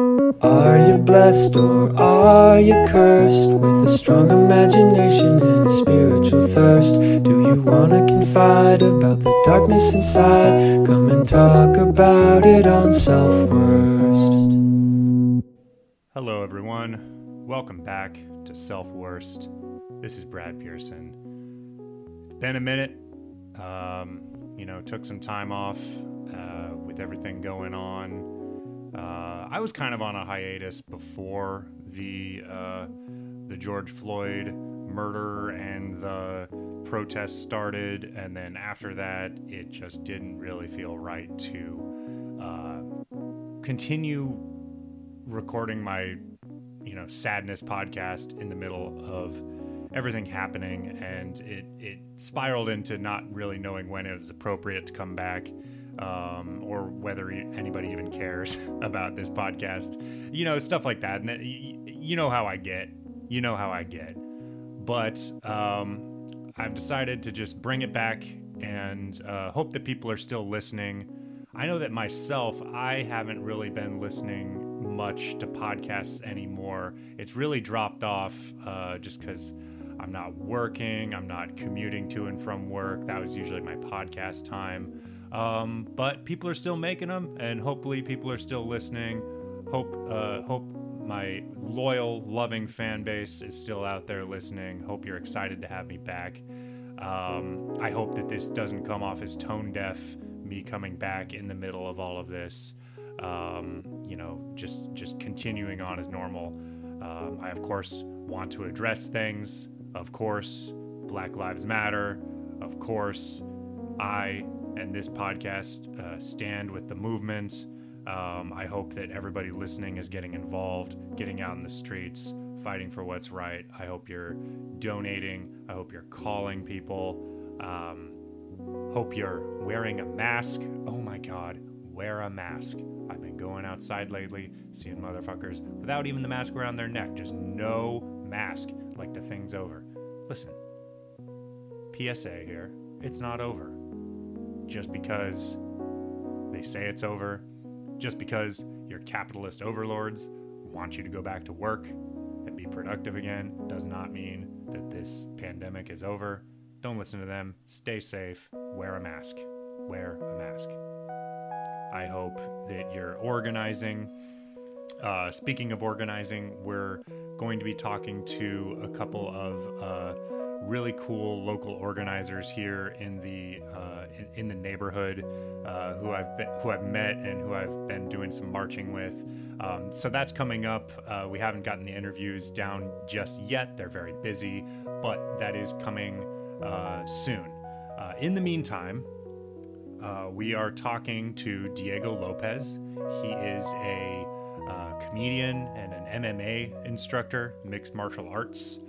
Are you blessed or are you cursed with a strong imagination and a spiritual thirst? Do you wanna confide about the darkness inside? Come and talk about it on Self Worst. Hello, everyone. Welcome back to Self Worst. This is Brad Pearson. It's been a minute. Um, you know, took some time off uh, with everything going on. Uh, I was kind of on a hiatus before the uh, the George Floyd murder and the protests started, and then after that, it just didn't really feel right to uh, continue recording my you know sadness podcast in the middle of everything happening and it it spiraled into not really knowing when it was appropriate to come back um, or whether anybody even cares about this podcast. You know, stuff like that. And you know how I get. You know how I get. But um, I've decided to just bring it back and uh, hope that people are still listening. I know that myself, I haven't really been listening much to podcasts anymore. It's really dropped off uh, just because I'm not working, I'm not commuting to and from work. That was usually my podcast time. Um, but people are still making them, and hopefully, people are still listening. Hope, uh, hope my loyal, loving fan base is still out there listening. Hope you're excited to have me back. Um, I hope that this doesn't come off as tone deaf, me coming back in the middle of all of this. Um, you know, just just continuing on as normal. Um, I of course want to address things. Of course, Black Lives Matter. Of course, I and this podcast uh, stand with the movement. Um, I hope that everybody listening is getting involved, getting out in the streets, fighting for what's right. I hope you're donating. I hope you're calling people. Um, hope you're wearing a mask. Oh my God, wear a mask. I've been going outside lately, seeing motherfuckers without even the mask around their neck, just no mask, like the thing's over. Listen, PSA here, it's not over just because they say it's over, just because your capitalist overlords want you to go back to work and be productive again, does not mean that this pandemic is over. Don't listen to them. Stay safe. Wear a mask. Wear a mask. I hope that you're organizing. Uh, speaking of organizing, we're going to be talking to a couple of uh, really cool local organizers here in the uh, in, in, the neighborhood uh, who I've been, who I've met and who I've been doing some marching with. Um, so that's coming up. Uh, we haven't gotten the interviews down just yet. They're very busy, but that is coming uh, soon. Uh, in the meantime, uh, we are talking to Diego Lopez. He is a comedian and an MMA instructor, mixed martial arts.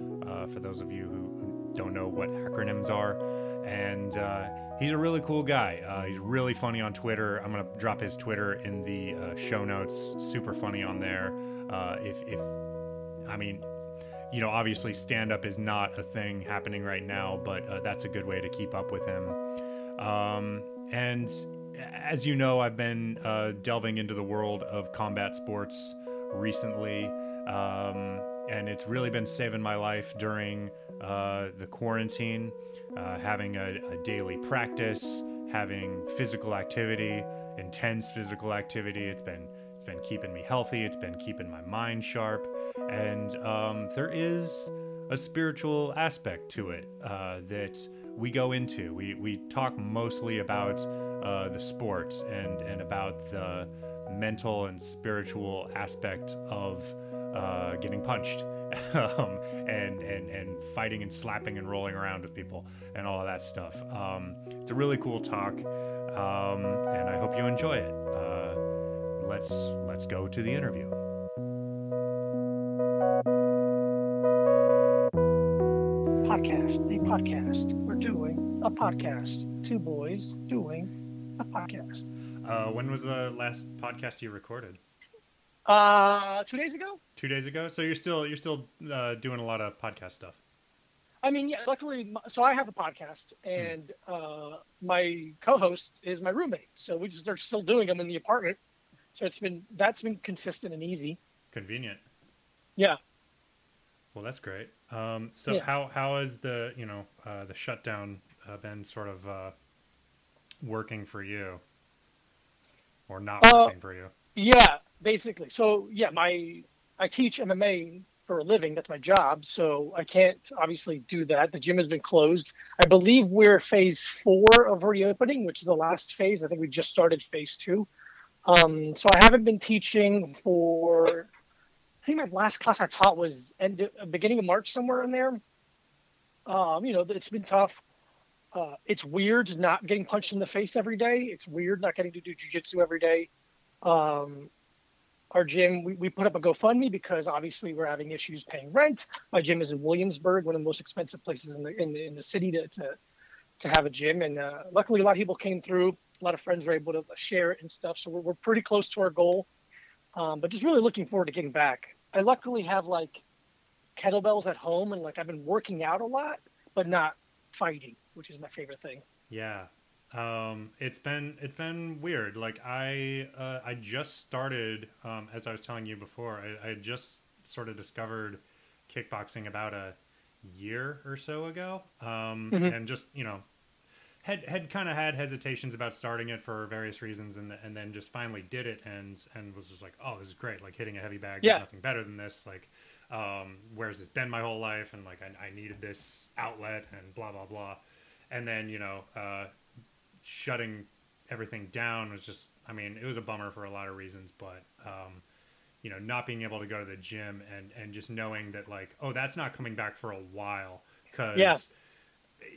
for those of you who don't know what acronyms are. And uh, he's a really cool guy. Uh, he's really funny on Twitter. I'm gonna drop his Twitter in the uh, show notes. Super funny on there. Uh, if, if I mean, you know, obviously stand up is not a thing happening right now, but uh, that's a good way to keep up with him. Um, and as you know, I've been uh, delving into the world of combat sports recently. Um, and it's really been saving my life during uh, the quarantine. Uh, having a, a, daily practice, having physical activity, intense physical activity. It's been it's been keeping me healthy. It's been keeping my mind sharp, and um, there is a spiritual aspect to it uh, that we go into. We we talk mostly about uh, the sport and and about the mental and spiritual aspect of uh, getting punched um, and, and, and fighting and slapping and rolling around with people and all of that stuff. Um, it's a really cool talk, um, and I hope you enjoy it. Uh, let's, let's go to the interview. Podcast, a podcast. We're doing a podcast. Two boys doing a podcast. Uh, when was the last podcast you recorded? Uh, two days ago. Two days ago. So you're still you're still uh, doing a lot of podcast stuff. I mean, yeah. Luckily, so I have a podcast, hmm. and uh, my co-host is my roommate. So we just are still doing them in the apartment, So it's been that's been consistent and easy. Convenient. Yeah. Well, that's great. Um, so Yeah. how how has the you know uh, the shutdown uh, been sort of uh, working for you, or not Uh, working for you? Yeah, basically. So yeah, my I teach MMA for a living. That's my job. So I can't obviously do that. The gym has been closed. I believe we're phase four of reopening, which is the last phase. I think we just started phase two. Um, so I haven't been teaching for. I think my last class I taught was end beginning of March somewhere in there. Um, you know, it's been tough. Uh, it's weird not getting punched in the face every day. It's weird not getting to do jujitsu every day. Um, our gym, we, we put up a GoFundMe because obviously we're having issues paying rent. My gym is in Williamsburg, one of the most expensive places in the in the, in the city to, to to have a gym. And uh, luckily, a lot of people came through. A lot of friends were able to share it and stuff. So we're, we're pretty close to our goal. Um, but just really looking forward to getting back. I luckily have like kettlebells at home, and like I've been working out a lot, but not fighting, which is my favorite thing. Yeah. Um, it's been it's been weird. Like I uh, I just started um, as I was telling you before. I, I just sort of discovered kickboxing about a year or so ago, um, Mhm. and just you know had had kind of had hesitations about starting it for various reasons, and and then just finally did it, and and was just like, oh, this is great. Like hitting a heavy bag. Yeah. Nothing better than this. Like. Um, whereas it's been my whole life, and like I, I needed this outlet, and blah blah blah, and then you know uh, shutting everything down was just i mean it was a bummer for a lot of reasons but um, you know not being able to go to the gym and and just knowing that like oh that's not coming back for a while because Yeah.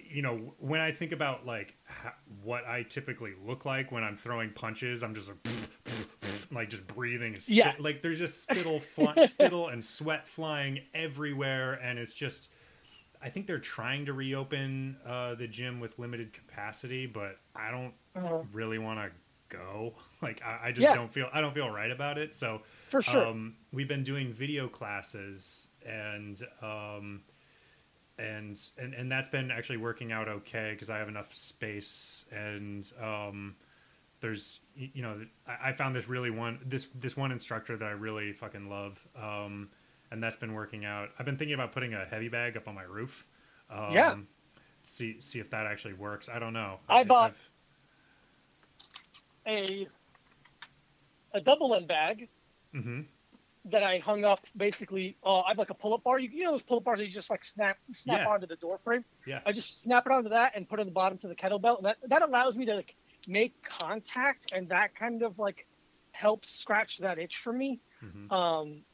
you know when i think about like ha- what i typically look like when i'm throwing punches i'm just like like just breathing and spit, Yeah. like there's just spittle fly, spittle and sweat flying everywhere and it's just I think they're trying to reopen uh, the gym with limited capacity, but I don't Uh, really want to go. Like I, I just Yeah. don't feel I don't feel right about it. So for sure. um, we've been doing video classes and um, and and and that's been actually working out okay because I have enough space and um, there's you know I, I found this really one this this one instructor that I really fucking love um, and that's been working out. I've been thinking about putting a heavy bag up on my roof. Um, Yeah. See see if that actually works. I don't know. I bought- I've- a a double end bag mhm. that I hung up basically. Uh, I have like a pull up bar. You, you know those pull up bars that you just like snap snap Yeah. onto the door frame. Yeah. I just snap it onto that and put it on the bottom to the kettlebell, and that that allows me to like make contact, and that kind of like helps scratch that itch for me. Mhm. Um,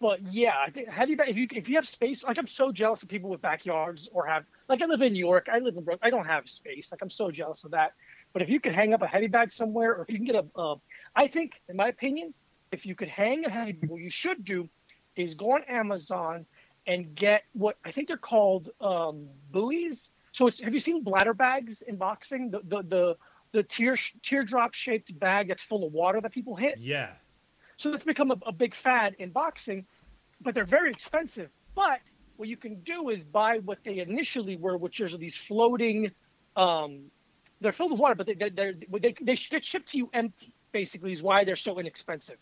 but yeah, I think heavy. If you if you have space, like I'm so jealous of people with backyards or have like I live in New York. I live in Brooklyn. I don't have space. Like I'm so jealous of that. But if you could hang up a heavy bag somewhere, or if you can get a, uh, I think, in my opinion, if you could hang a heavy, bag, what you should do is go on Amazon and get what I think they're called um, buoys. So it's have you seen bladder bags in boxing? The the the, the tear teardrop shaped bag that's full of water that people hit. Yeah. So it's become a, a big fad in boxing, but they're very expensive. But what you can do is buy what they initially were, which is these floating. Um, they're filled with water, but they they they're, they they get shipped to you empty. Basically, is why they're so inexpensive.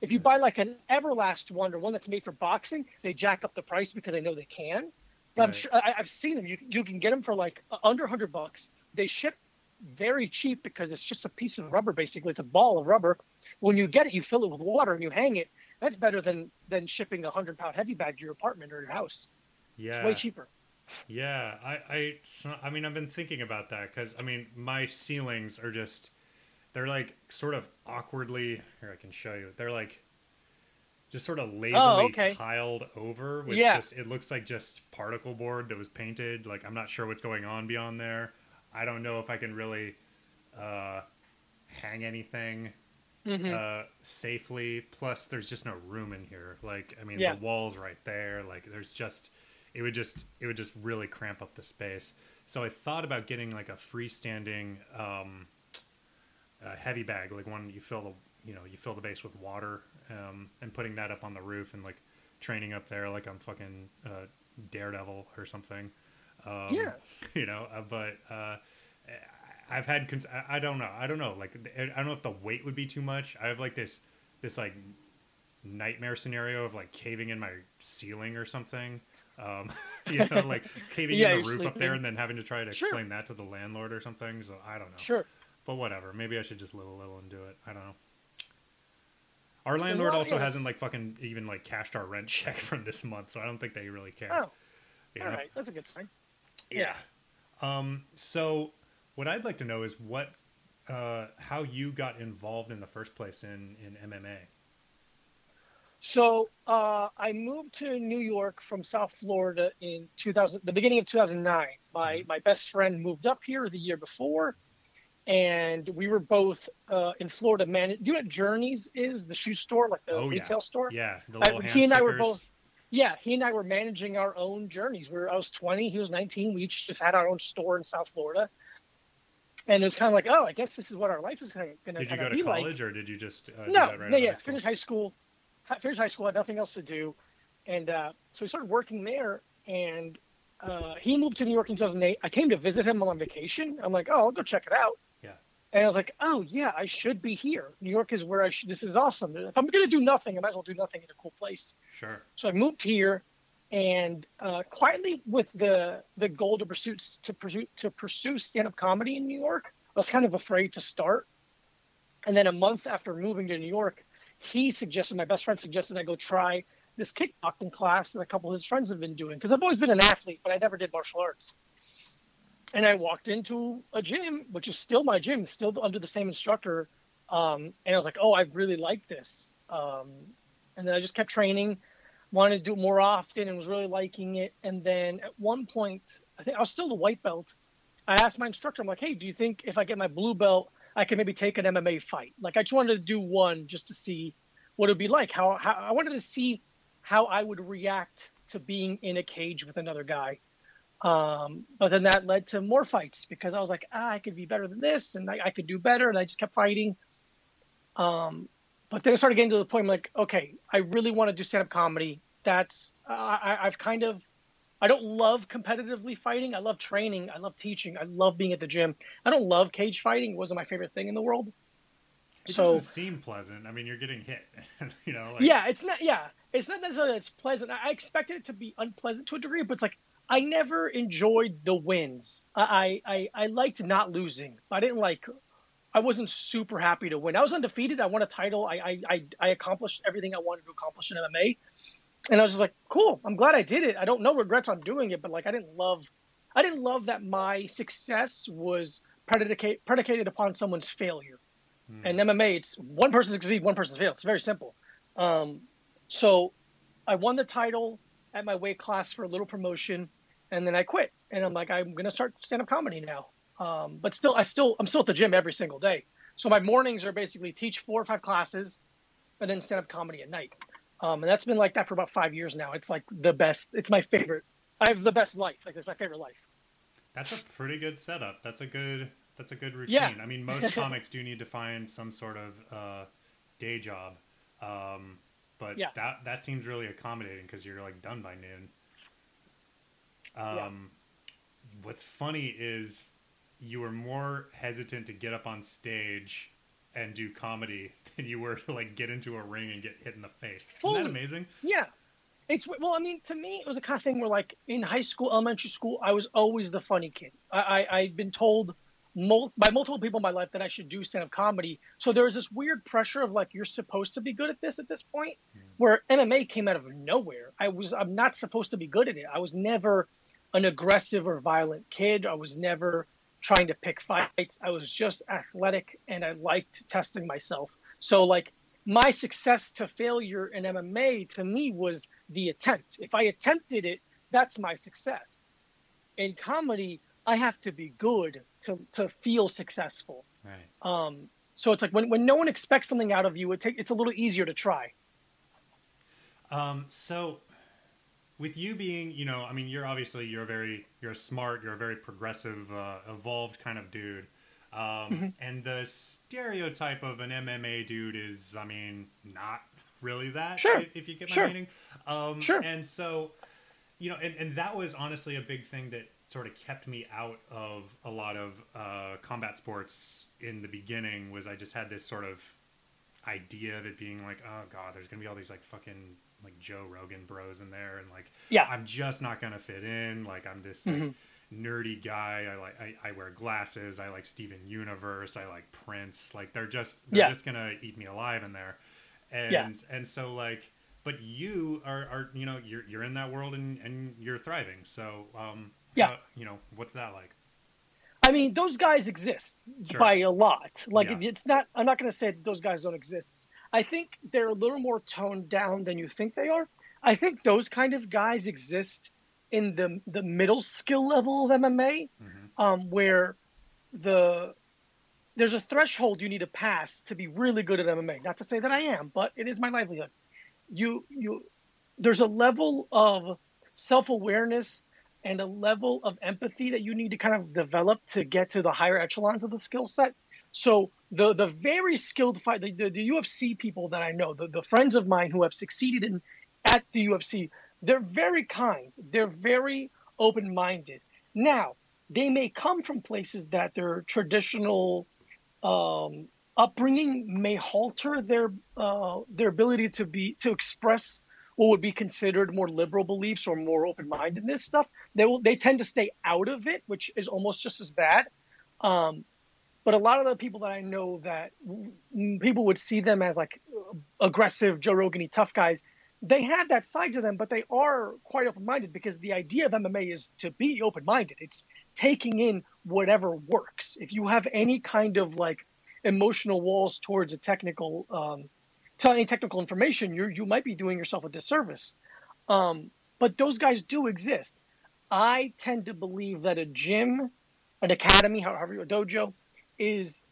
If you buy like an Everlast one or one that's made for boxing, they jack up the price because they know they can. But I'm sure I, I've seen them. You you can get them for like under hundred bucks. They ship very cheap because it's just a piece of rubber. Basically, it's a ball of rubber. When you get it, you fill it with water and you hang it. That's better than than shipping a hundred pound heavy bag to your apartment or your house. Yeah. It's way cheaper. Yeah, I, I, I mean, I've been thinking about that because I mean, my ceilings are just, they're like sort of awkwardly. Here, I can show you. They're like, just sort of lazily Oh, okay. tiled over with Yeah. just. It looks like just particle board that was painted. Like I'm not sure what's going on beyond there. I don't know if I can really uh, hang anything Mhm. uh, safely. Plus, there's just no room in here. Like, I mean, Yeah. the walls right there. Like, there's just it would just it would just really cramp up the space. So I thought about getting like a freestanding um, uh, heavy bag, like one you fill the you know you fill the base with water, um, and putting that up on the roof and like training up there like I'm fucking uh, Daredevil or something. Um, Yeah. you know, uh, but uh, I've had cons- I, I don't know I don't know like I don't know if the weight would be too much. I have like this this like nightmare scenario of like caving in my ceiling or something. Um, you know, like caving Yeah, in the roof up there and then having to try to Sure. explain that to the landlord or something. So I don't know. Sure. But whatever. Maybe I should just live a little and do it. I don't know. Our landlord also yeah, hasn't like fucking even like cashed our rent check from this month, so I don't think they really care. Oh, you all know? right. That's a good sign. Yeah. Um. So, what I'd like to know is what, uh, how you got involved in the first place in in MMA. So uh, I moved to New York from South Florida in 2000, the beginning of 2009. My Mhm. my best friend moved up here the year before, and we were both uh, in Florida. Man, do you know what Journeys is? The shoe store, like the Oh, yeah. retail store. Yeah, the I- little hand he and I were both. Yeah, he and I were managing our own journeys. We were, I was 20, he was 19. We each just had our own store in South Florida, and it was kind of like, oh, I guess this is what our life is going to be like. Did you go to be like. college or did you just uh, No, right no, yeah. high? Finished high school. Finished high school. Had nothing else to do, and uh, so we started working there. And uh, he moved to New York in 2008. I came to visit him on vacation. I'm like, oh, I'll go check it out. And I was like, oh yeah, I should be here. New York is where I should. This is awesome. If I'm gonna do nothing, I might as well do nothing in a cool place. Sure. So I moved here, and uh, quietly with the the goal to pursue to pursue to pursue stand up comedy in New York. I was kind of afraid to start, and then a month after moving to New York, he suggested my best friend suggested I go try this kickboxing class that a couple of his friends have been doing because I've always been an athlete, but I never did martial arts. And I walked into a gym, which is still my gym, still under the same instructor, um, and I was like, "Oh, I really like this." Um, and then I just kept training wanted to do it more often and was really liking it. And then at one point, I think I was still the white belt. I asked my instructor, I'm like, hey, do you think if I get my blue belt, I can maybe take an MMA fight? Like, I just wanted to do one just to see what it would be like. How, how I wanted to see how I would react to being in a cage with another guy. Um, but then that led to more fights because I was like, ah, I could be better than this and I, I could do better. And I just kept fighting. Um, but then I started getting to the point I'm like, okay, I really want to do stand up comedy. That's uh, I, I've kind of I don't love competitively fighting. I love training. I love teaching. I love being at the gym. I don't love cage fighting. It wasn't my favorite thing in the world. It so doesn't seem pleasant. I mean, you're getting hit. you know. Like, yeah, it's not. Yeah, it's not necessarily that it's pleasant. I I expected it to be unpleasant to a degree, but it's like I never enjoyed the wins. I I, I liked not losing. I didn't like. I wasn't super happy to win. I was undefeated. I won a title. I I I, I accomplished everything I wanted to accomplish in MMA, and I was just like, cool. I'm glad I did it. I don't know regrets on doing it, but like I didn't love. I didn't love that my success was predicated predicated upon someone's failure. Hmm. And MMA, it's one person succeed, one person fail. It's very simple. Um, so I won the title at my weight class for a little promotion, and then I quit. And I'm like, I'm gonna start stand up comedy now. Um, but still, I still, I'm still at the gym every single day. So my mornings are basically teach four or five classes, and then stand up comedy at night. Um, and that's been like that for about five years now. It's like the best. It's my favorite. I have the best life. Like it's my favorite life. That's a pretty good setup. That's a good. That's a good routine. Yeah. I mean, most comics do need to find some sort of uh, day job, um, but Yeah. that that seems really accommodating because you're like done by noon. Um, Yeah. What's funny is you were more hesitant to get up on stage and do comedy than you were to like get into a ring and get hit in the face. Isn't that amazing? Yeah. It's well, I mean, to me, it was a kind of thing where, like, in high school, elementary school, I was always the funny kid. I, I I'd been told mul- by multiple people in my life that I should do stand-up comedy. So there was this weird pressure of like, you're supposed to be good at this at this point, where MMA came out of nowhere. I was, I'm not supposed to be good at it. I was never an aggressive or violent kid. I was never trying to pick fights. I was just athletic, and I liked testing myself. So like my success to failure in MMA to me was the attempt. If I attempted it, that's my success. In comedy, I have to be good to, to feel successful. Right. Um, so it's like when, when no one expects something out of you, it take, it's a little easier to try. Um, so with you being, you know, I mean, you're obviously you're a very you're a smart, you're a very progressive, uh, evolved kind of dude. Um, Mm-hmm. and the stereotype of an MMA dude is, I mean, not really that. Sure. If, if you get my Sure. meaning. Um, Sure. And so, you know, and, and that was honestly a big thing that sort of kept me out of a lot of uh, combat sports in the beginning was I just had this sort of idea of it being like, oh god, there's gonna be all these like fucking like Joe Rogan bros in there, and like, Yeah. I'm just not gonna fit in. Like, I'm this like Mhm. nerdy guy. I like I, I wear glasses. I like Steven Universe. I like Prince. Like, they're just they're Yeah. just gonna eat me alive in there, and Yeah. and so like. But you are, are, you know, you're you're in that world and, and you're thriving. So, um, Yeah. you know, what's that like? I mean, those guys exist Sure. by a lot. Like Yeah. it's not. I'm not going to say those guys don't exist. I think they're a little more toned down than you think they are. I think those kind of guys exist in the the middle skill level of MMA, Mhm. um, where the there's a threshold you need to pass to be really good at MMA. Not to say that I am, but it is my livelihood. You you there's a level of self-awareness and a level of empathy that you need to kind of develop to get to the higher echelons of the skill set. So the the very skilled fight the, the, the UFC people that I know, the, the friends of mine who have succeeded in at the UFC, they're very kind. They're very open minded. Now, they may come from places that their traditional um, upbringing may halter their uh, their ability to be to express what would be considered more liberal beliefs or more open mindedness stuff. They will they tend to stay out of it, which is almost just as bad. Um, but a lot of the people that I know that people would see them as like aggressive Joe Rogan tough guys, they have that side to them, but they are quite open minded because the idea of MMA is to be open minded. It's taking in whatever works. If you have any kind of like emotional walls towards a technical um, any technical information, you you might be doing yourself a disservice. Um, but those guys do exist. I tend to believe that a gym, an academy, however a dojo, is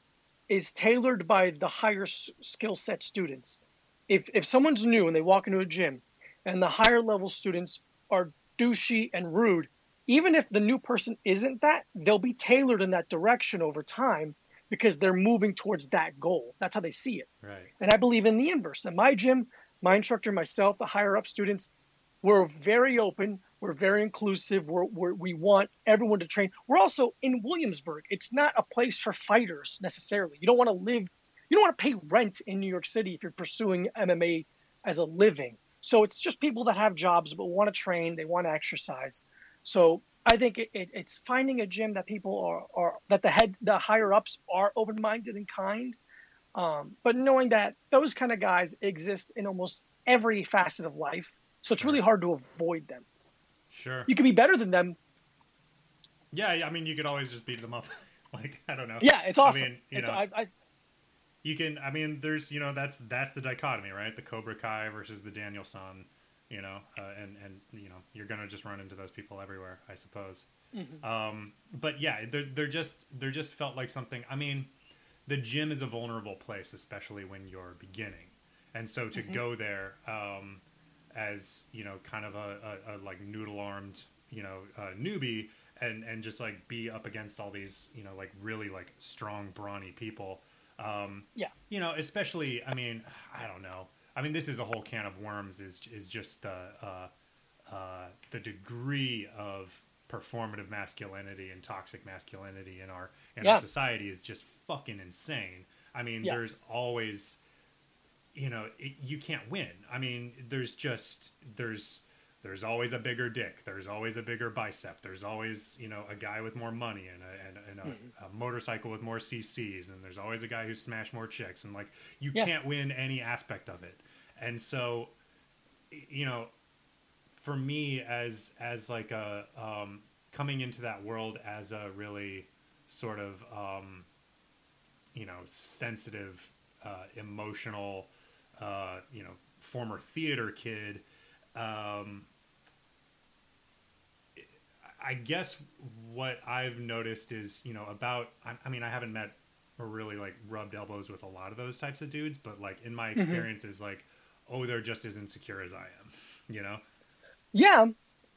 is tailored by the higher s- skill set students. If if someone's new and they walk into a gym, and the higher level students are douchey and rude, even if the new person isn't that, they'll be tailored in that direction over time because they're moving towards that goal. That's how they see it. Right. And I believe in the inverse. In my gym, my instructor, myself, the higher up students, we're very open. We're very inclusive. We're, we're, we want everyone to train. We're also in Williamsburg. It's not a place for fighters necessarily. You don't want to live, you don't want to pay rent in New York City if you're pursuing MMA as a living. So it's just people that have jobs but want to train, they want to exercise. So I think it, it, it's finding a gym that people are, are that the head, the higher ups are open minded and kind um, but knowing that those kind of guys exist in almost every facet of life, so it's really hard to avoid them. Sure. You can be better than them. Yeah, I mean, you could always just beat them up. like, I don't know. Yeah, it's awesome. I mean, you It's- know, I, I, you can. I mean, there's, you know, that's that's the dichotomy, right? The Cobra Kai versus the Daniel-san. You know, uh, and and you know, you're gonna just run into those people everywhere, I suppose. Mhm. Um, but yeah, they're they're just they're just felt like something. I mean, the gym is a vulnerable place, especially when you're beginning, and so to Mhm. go there um, as you know, kind of a, a, a like noodle armed, you know, uh, newbie, and and just like be up against all these, you know, like really like strong, brawny people. Um, Yeah. You know, especially. I mean, I don't know. I mean, this is a whole can of worms. Is is just the uh, uh, the degree of performative masculinity and toxic masculinity in our in Yeah. our society is just fucking insane. I mean, Yeah. there's always, you know, it, you can't win. I mean, there's just there's there's always a bigger dick. There's always a bigger bicep. There's always you know a guy with more money and a and, and a, Mhm. a motorcycle with more CCs. And there's always a guy who smashed more chicks. And like you Yeah. can't win any aspect of it. And so, you know, for me as as like a um, coming into that world as a really sort of um, you know sensitive, uh, emotional, uh, you know, former theater kid. Um, I guess what I've noticed is, you know, about, I, I mean, I haven't met or really like rubbed elbows with a lot of those types of dudes, but like in my experience is like, oh, they're just as insecure as I am, you know? yeah,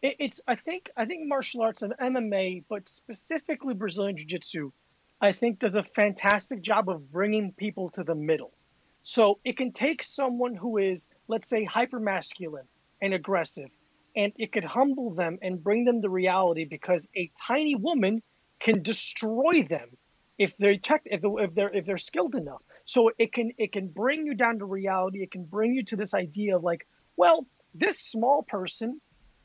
it, it's. I think I think martial arts and MMA, but specifically Brazilian Jiu Jitsu, I think does a fantastic job of bringing people to the middle. So it can take someone who is, let's say, hyper masculine and aggressive, and it could humble them and bring them to reality because a tiny woman can destroy them if they're tech, if, if they're if they're skilled enough. So it can it can bring you down to reality. It can bring you to this idea of like, well, this small person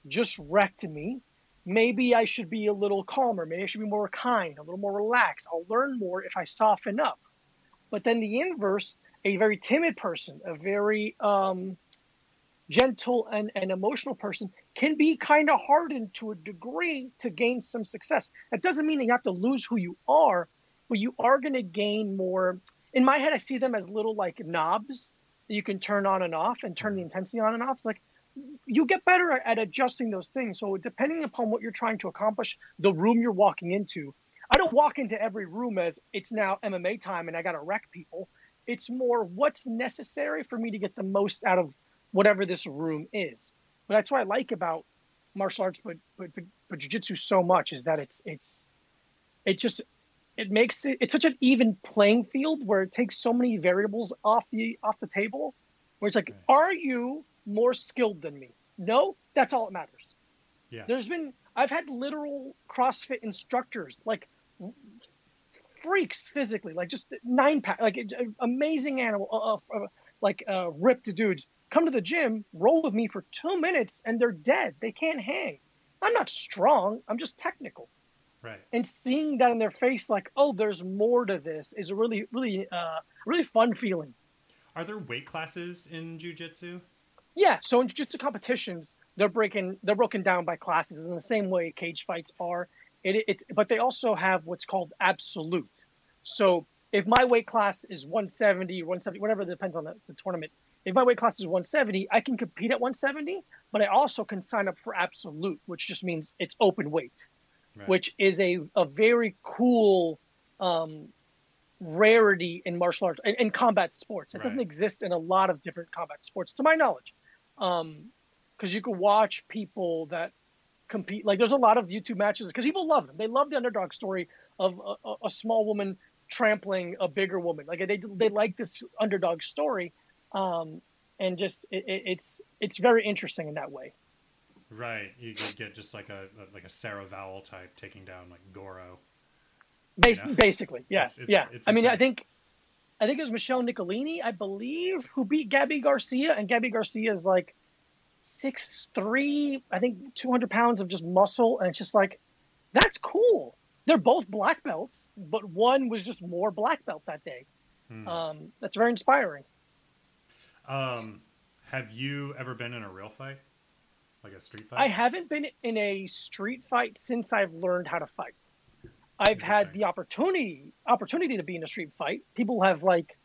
just wrecked me. Maybe I should be a little calmer. Maybe I should be more kind, a little more relaxed. I'll learn more if I soften up. But then the inverse, a very timid person, a very um, gentle and, and emotional person can be kind of hardened to a degree to gain some success. That doesn't mean that you have to lose who you are, but you are going to gain more. In my head, I see them as little like knobs that you can turn on and off and turn the intensity on and off. Like you get better at adjusting those things. So depending upon what you're trying to accomplish, the room you're walking into. I don't walk into every room as it's now MMA time and I got to wreck people. It's more what's necessary for me to get the most out of whatever this room is. But that's what I like about martial arts, but but but, but jujitsu so much is that it's it's it just it makes it it's such an even playing field where it takes so many variables off the off the table. Where it's like, right. are you more skilled than me? No, that's all that matters. Yeah. There's been I've had literal CrossFit instructors like freaks physically, like just nine pack, like amazing animal, uh, uh, like uh, ripped dudes come to the gym, roll with me for two minutes, and they're dead. They can't hang. I'm not strong. I'm just technical. Right. And seeing that in their face, like, oh, there's more to this, is a really, really, uh, really fun feeling. Are there weight classes in jujitsu? Yeah. So in jujitsu competitions, they're breaking, they're broken down by classes in the same way cage fights are. It, it, but they also have what's called absolute. So if my weight class is 170, 170, whatever it depends on the, the tournament, if my weight class is 170, I can compete at 170, but I also can sign up for absolute, which just means it's open weight, right. which is a, a very cool um, rarity in martial arts in, in combat sports. It right. doesn't exist in a lot of different combat sports, to my knowledge. Because um, you can watch people that compete. Like there's a lot of YouTube matches because people love them. They love the underdog story of a, a, small woman trampling a bigger woman. Like they they like this underdog story um, and just it, it, it's it's very interesting in that way. Right, you could get just like a like a Sarah Vowell type taking down like Goro. Bas- you know? Basically, yeah, it's, it's, yeah. It's I mean, I think I think it was Michelle Nicolini, I believe, who beat Gabi Garcia, and Gabi Garcia is like six three, I think two hundred pounds of just muscle, and it's just like that's cool. They're both black belts, but one was just more black belt that day. Hmm. Um, that's very inspiring. Um, have you ever been in a real fight, like a street fight? I haven't been in a street fight since I've learned how to fight. I've had the opportunity opportunity to be in a street fight. People have like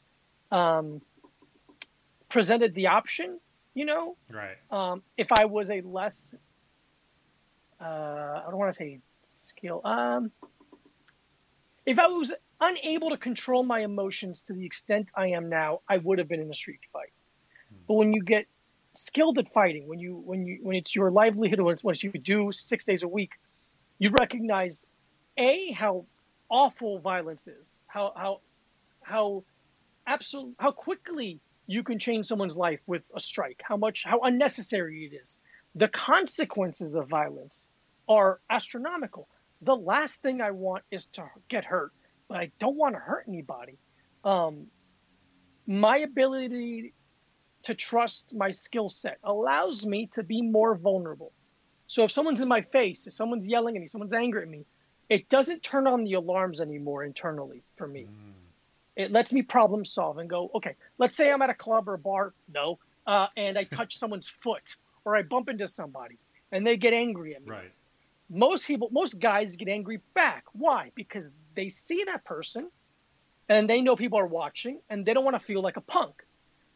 um, presented the option, you know. Right. Um, if I was a less, uh, I don't want to say skill. Um, if I was unable to control my emotions to the extent I am now, I would have been in a street fight. But when you get skilled at fighting, when you when you when it's your livelihood, when it's what you do six days a week, you recognize a how awful violence is, how how how absolute how quickly you can change someone's life with a strike, how much how unnecessary it is. The consequences of violence are astronomical. The last thing I want is to get hurt, but I don't want to hurt anybody. Um, my ability to trust my skill set allows me to be more vulnerable. So if someone's in my face, if someone's yelling at me, someone's angry at me, it doesn't turn on the alarms anymore internally for me. Mm. It lets me problem solve and go, okay, let's say I'm at a club or a bar, no, uh, and I touch someone's foot or I bump into somebody and they get angry at me. Right. Most people, most guys get angry back. Why? Because they see that person and they know people are watching and they don't want to feel like a punk.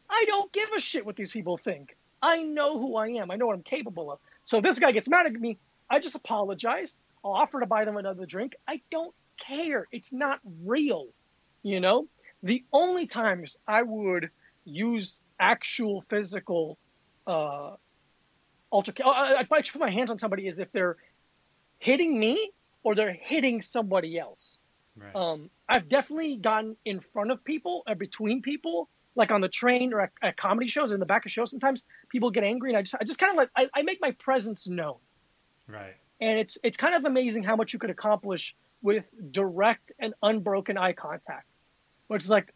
I don't give a shit what these people think. I know who I am. I know what I'm capable of. So if this guy gets mad at me. I just apologize. I'll offer to buy them another drink. I don't care. It's not real. You know, the only times I would use actual physical uh, altercation, I'd probably put my hands on somebody is if they're hitting me or they're hitting somebody else. Right. Um, I've definitely gotten in front of people or between people like on the train or at, at comedy shows in the back of shows. Sometimes people get angry, and I just I just kind of like I, I make my presence known. Right. And it's it's kind of amazing how much you could accomplish with direct and unbroken eye contact, which is like,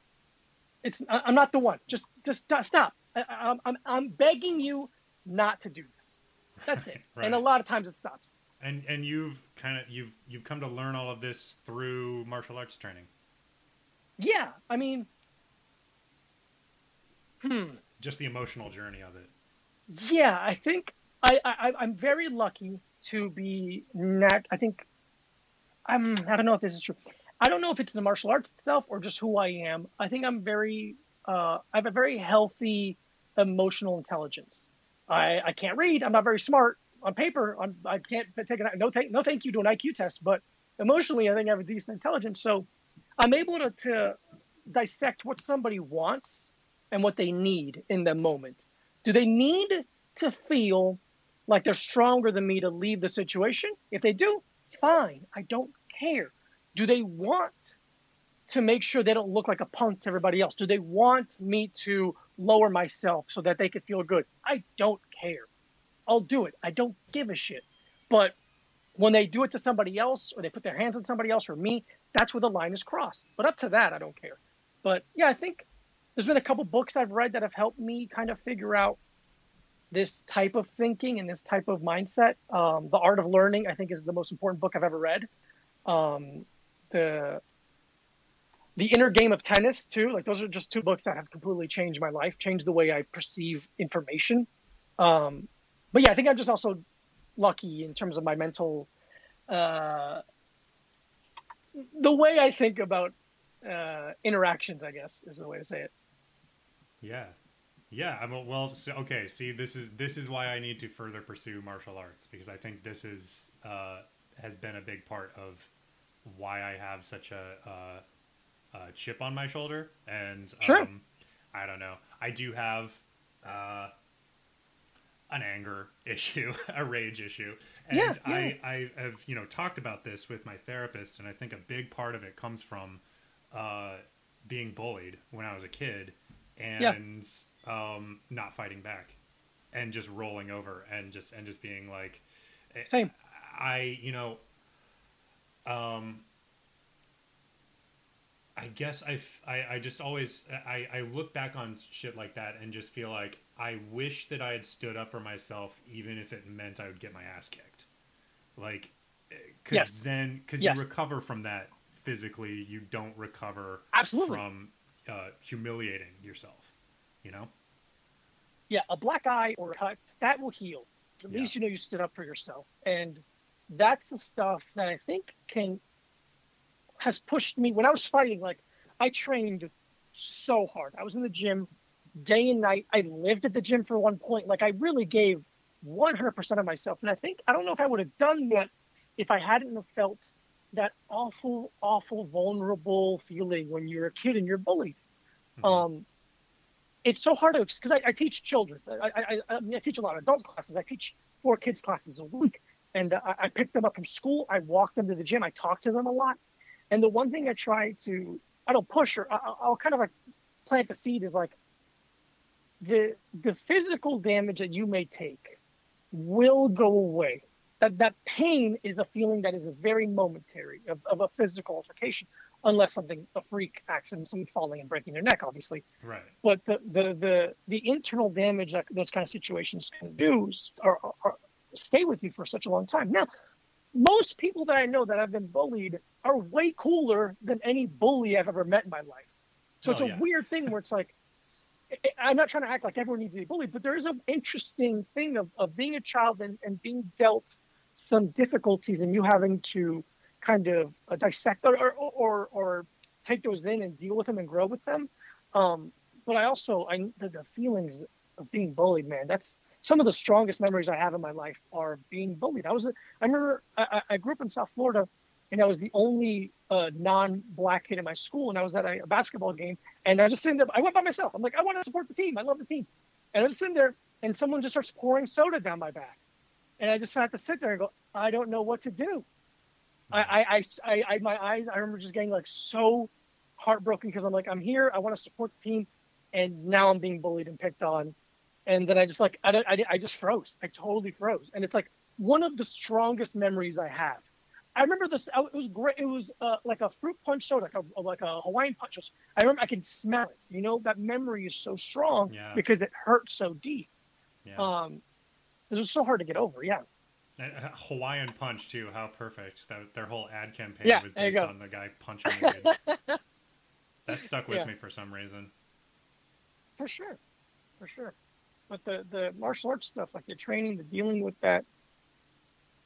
it's I'm not the one. Just just stop. I, I'm I'm begging you not to do this. That's it. right. And a lot of times it stops. And and you've kind of you've you've come to learn all of this through martial arts training. Yeah, I mean, hmm. Just the emotional journey of it. Yeah, I think I, I I'm very lucky to be not. I think I'm. I don't know if this is true. I don't know if it's the martial arts itself or just who I am. I think I'm very. Uh, I have a very healthy emotional intelligence. I, I can't read. I'm not very smart on paper. I'm, I can't take a no thank no thank you to an IQ test, but emotionally, I think I have a decent intelligence. So I'm able to, to dissect what somebody wants and what they need in the moment. Do they need to feel like they're stronger than me to leave the situation? If they do, fine. I don't care. Do they want to make sure they don't look like a punk to everybody else? Do they want me to lower myself so that they could feel good? I don't care. I'll do it. I don't give a shit. But when they do it to somebody else or they put their hands on somebody else or me, that's where the line is crossed. But up to that, I don't care. But yeah, I think there's been a couple books I've read that have helped me kind of figure out this type of thinking and this type of mindset. Um, the Art of Learning, I think, is the most important book I've ever read. Um, the the inner game of tennis too. Like those are just two books that have completely changed my life changed the way i perceive information. Um, but yeah i think i'm just also lucky in terms of my mental uh, the way i think about uh, interactions i guess is the way to say it. Yeah. Yeah i'm a, well so, okay see this is this is why i need to further pursue martial arts because i think this is uh, has been a big part of why i have such a uh, uh, chip on my shoulder, and sure. um, I don't know. I do have uh, an anger issue, a rage issue, and yeah, yeah. I, I have you know talked about this with my therapist, and I think a big part of it comes from uh, being bullied when I was a kid, and yeah. um, not fighting back, and just rolling over, and just and just being like, eh, same. I you know, um, I guess I, I, I just always I, I look back on shit like that and just feel like I wish that I had stood up for myself even if it meant I would get my ass kicked. Like, because eh, yes. then because yes. you recover from that physically, you don't recover absolutely from uh, humiliating yourself. You know. Yeah, a black eye or a cut that will heal. At yeah. least you know you stood up for yourself, and that's the stuff that I think can has pushed me when I was fighting. Like I trained so hard. I was in the gym day and night. I lived at the gym for one point. Like I really gave 100% of myself. And I think I don't know if I would have done that if I hadn't have felt that awful, awful, vulnerable feeling when you're a kid and you're bullied. Mm-hmm. Um, it's so hard to because I, I, teach children. I, I, I, mean, I teach a lot of adult classes. I teach four kids classes a week, and I, I pick them up from school. I walk them to the gym. I talk to them a lot. And the one thing I try to, I don't push or I'll, I'll kind of like plant the seed is like the the physical damage that you may take will go away. That that pain is a feeling that is very momentary of, of a physical altercation, unless something a freak accident, someone falling and breaking their neck, obviously. Right. But the the the, the internal damage that those kind of situations can do are, are stay with you for such a long time. Now, most people that I know that have been bullied are way cooler than any bully I've ever met in my life. So oh, it's a yeah. weird thing where it's like, I'm not trying to act like everyone needs to be bullied, but there is an interesting thing of, of being a child and, and being dealt some difficulties and you having to kind of uh, dissect or, or, or, or, take those in and deal with them and grow with them. Um, but I also, I the, the feelings of being bullied, man, that's some of the strongest memories I have in my life are being bullied. I was, I remember I, I grew up in South Florida and I was the only uh, non-black kid in my school, and I was at a, basketball game, and I just sitting there. I went by myself. I'm like, I want to support the team. I love the team, and I was sitting there, and someone just starts pouring soda down my back, and I just had to sit there and go, I don't know what to do. I, I, I, I my eyes. I remember just getting like so heartbroken because I'm like, I'm here. I want to support the team, and now I'm being bullied and picked on, and then I just like I, I, I just froze. I totally froze, and it's like one of the strongest memories I have. I remember this. It was great. It was uh, like a fruit punch soda, like a like a Hawaiian punch. I remember I can smell it. You know that memory is so strong Yeah. because it hurts so deep. Yeah. Um, it was so hard to get over. Yeah. And, Hawaiian Punch too. How perfect! That their whole ad campaign Yeah, was based on the guy punching the kid. that stuck with Yeah. me for some reason. For sure, for sure. But the the martial arts stuff, like the training, the dealing with that,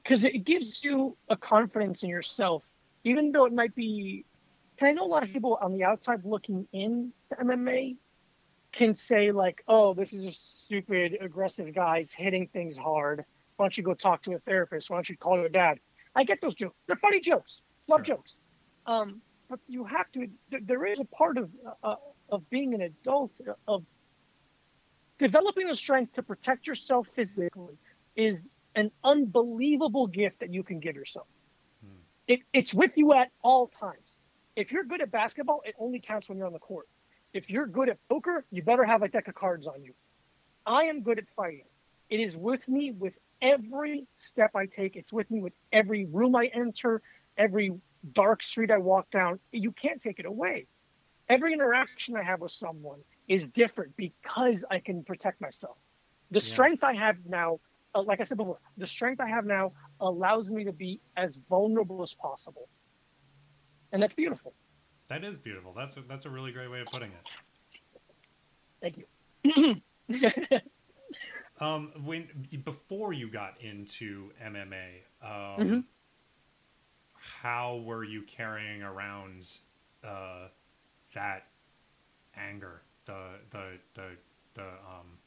because it gives you a confidence in yourself, even though it might be. And I know a lot of people on the outside looking in to MMA can say like, "Oh, this is a stupid, aggressive guy. He's hitting things hard. Why don't you go talk to a therapist? Why don't you call your dad?" I get those jokes. They're funny jokes. Love Sure. jokes. Um, but you have to. There, there is a part of uh, of being an adult of developing the strength to protect yourself physically is an unbelievable gift that you can give yourself. Hmm. It, it's with you at all times. If you're good at basketball, it only counts when you're on the court. If you're good at poker, you better have a deck of cards on you. I am good at fighting. It is with me with every step I take. It's with me with every room I enter, every dark street I walk down. You can't take it away. Every interaction I have with someone is different because I can protect myself. The Yeah. strength I have now, uh, like I said before, the strength I have now allows me to be as vulnerable as possible. And that's beautiful. That is beautiful. That's a, that's a really great way of putting it. Thank you. Um, when before you got into MMA, um, Mhm. how were you carrying around uh, that anger, the the the the um,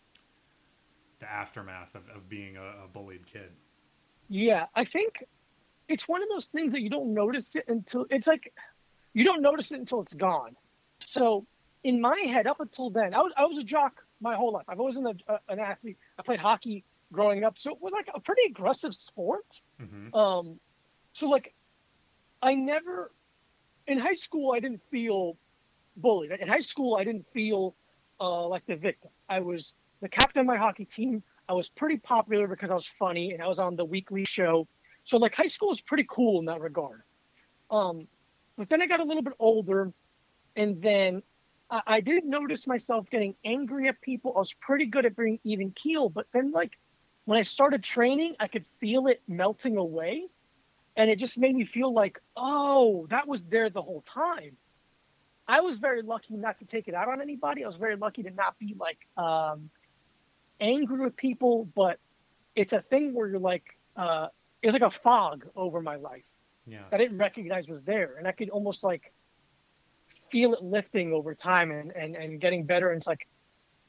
the aftermath of, of being a, a bullied kid? Yeah, I think it's one of those things that you don't notice it until it's like you don't notice it until it's gone. So in my head, up until then, I was I was a jock my whole life. I've always been a, a, an athlete. I played hockey growing up, so it was like a pretty aggressive sport. hmm Um, so like, I never in high school I didn't feel bullied. In high school I didn't feel uh, like the victim. I was the captain of my hockey team. I was pretty popular because I was funny and I was on the weekly show. So like high school was pretty cool in that regard. Um, but then I got a little bit older, and then I, I did notice myself getting angry at people. I was pretty good at being even keel, but then like when I started training, I could feel it melting away, and it just made me feel like, oh, that was there the whole time. I was very lucky not to take it out on anybody. I was very lucky to not be like um, angry with people, but it's a thing where you're like, uh, it was like a fog over my life. Yeah. I didn't recognize was there, and I could almost like feel it lifting over time and and and getting better. And it's like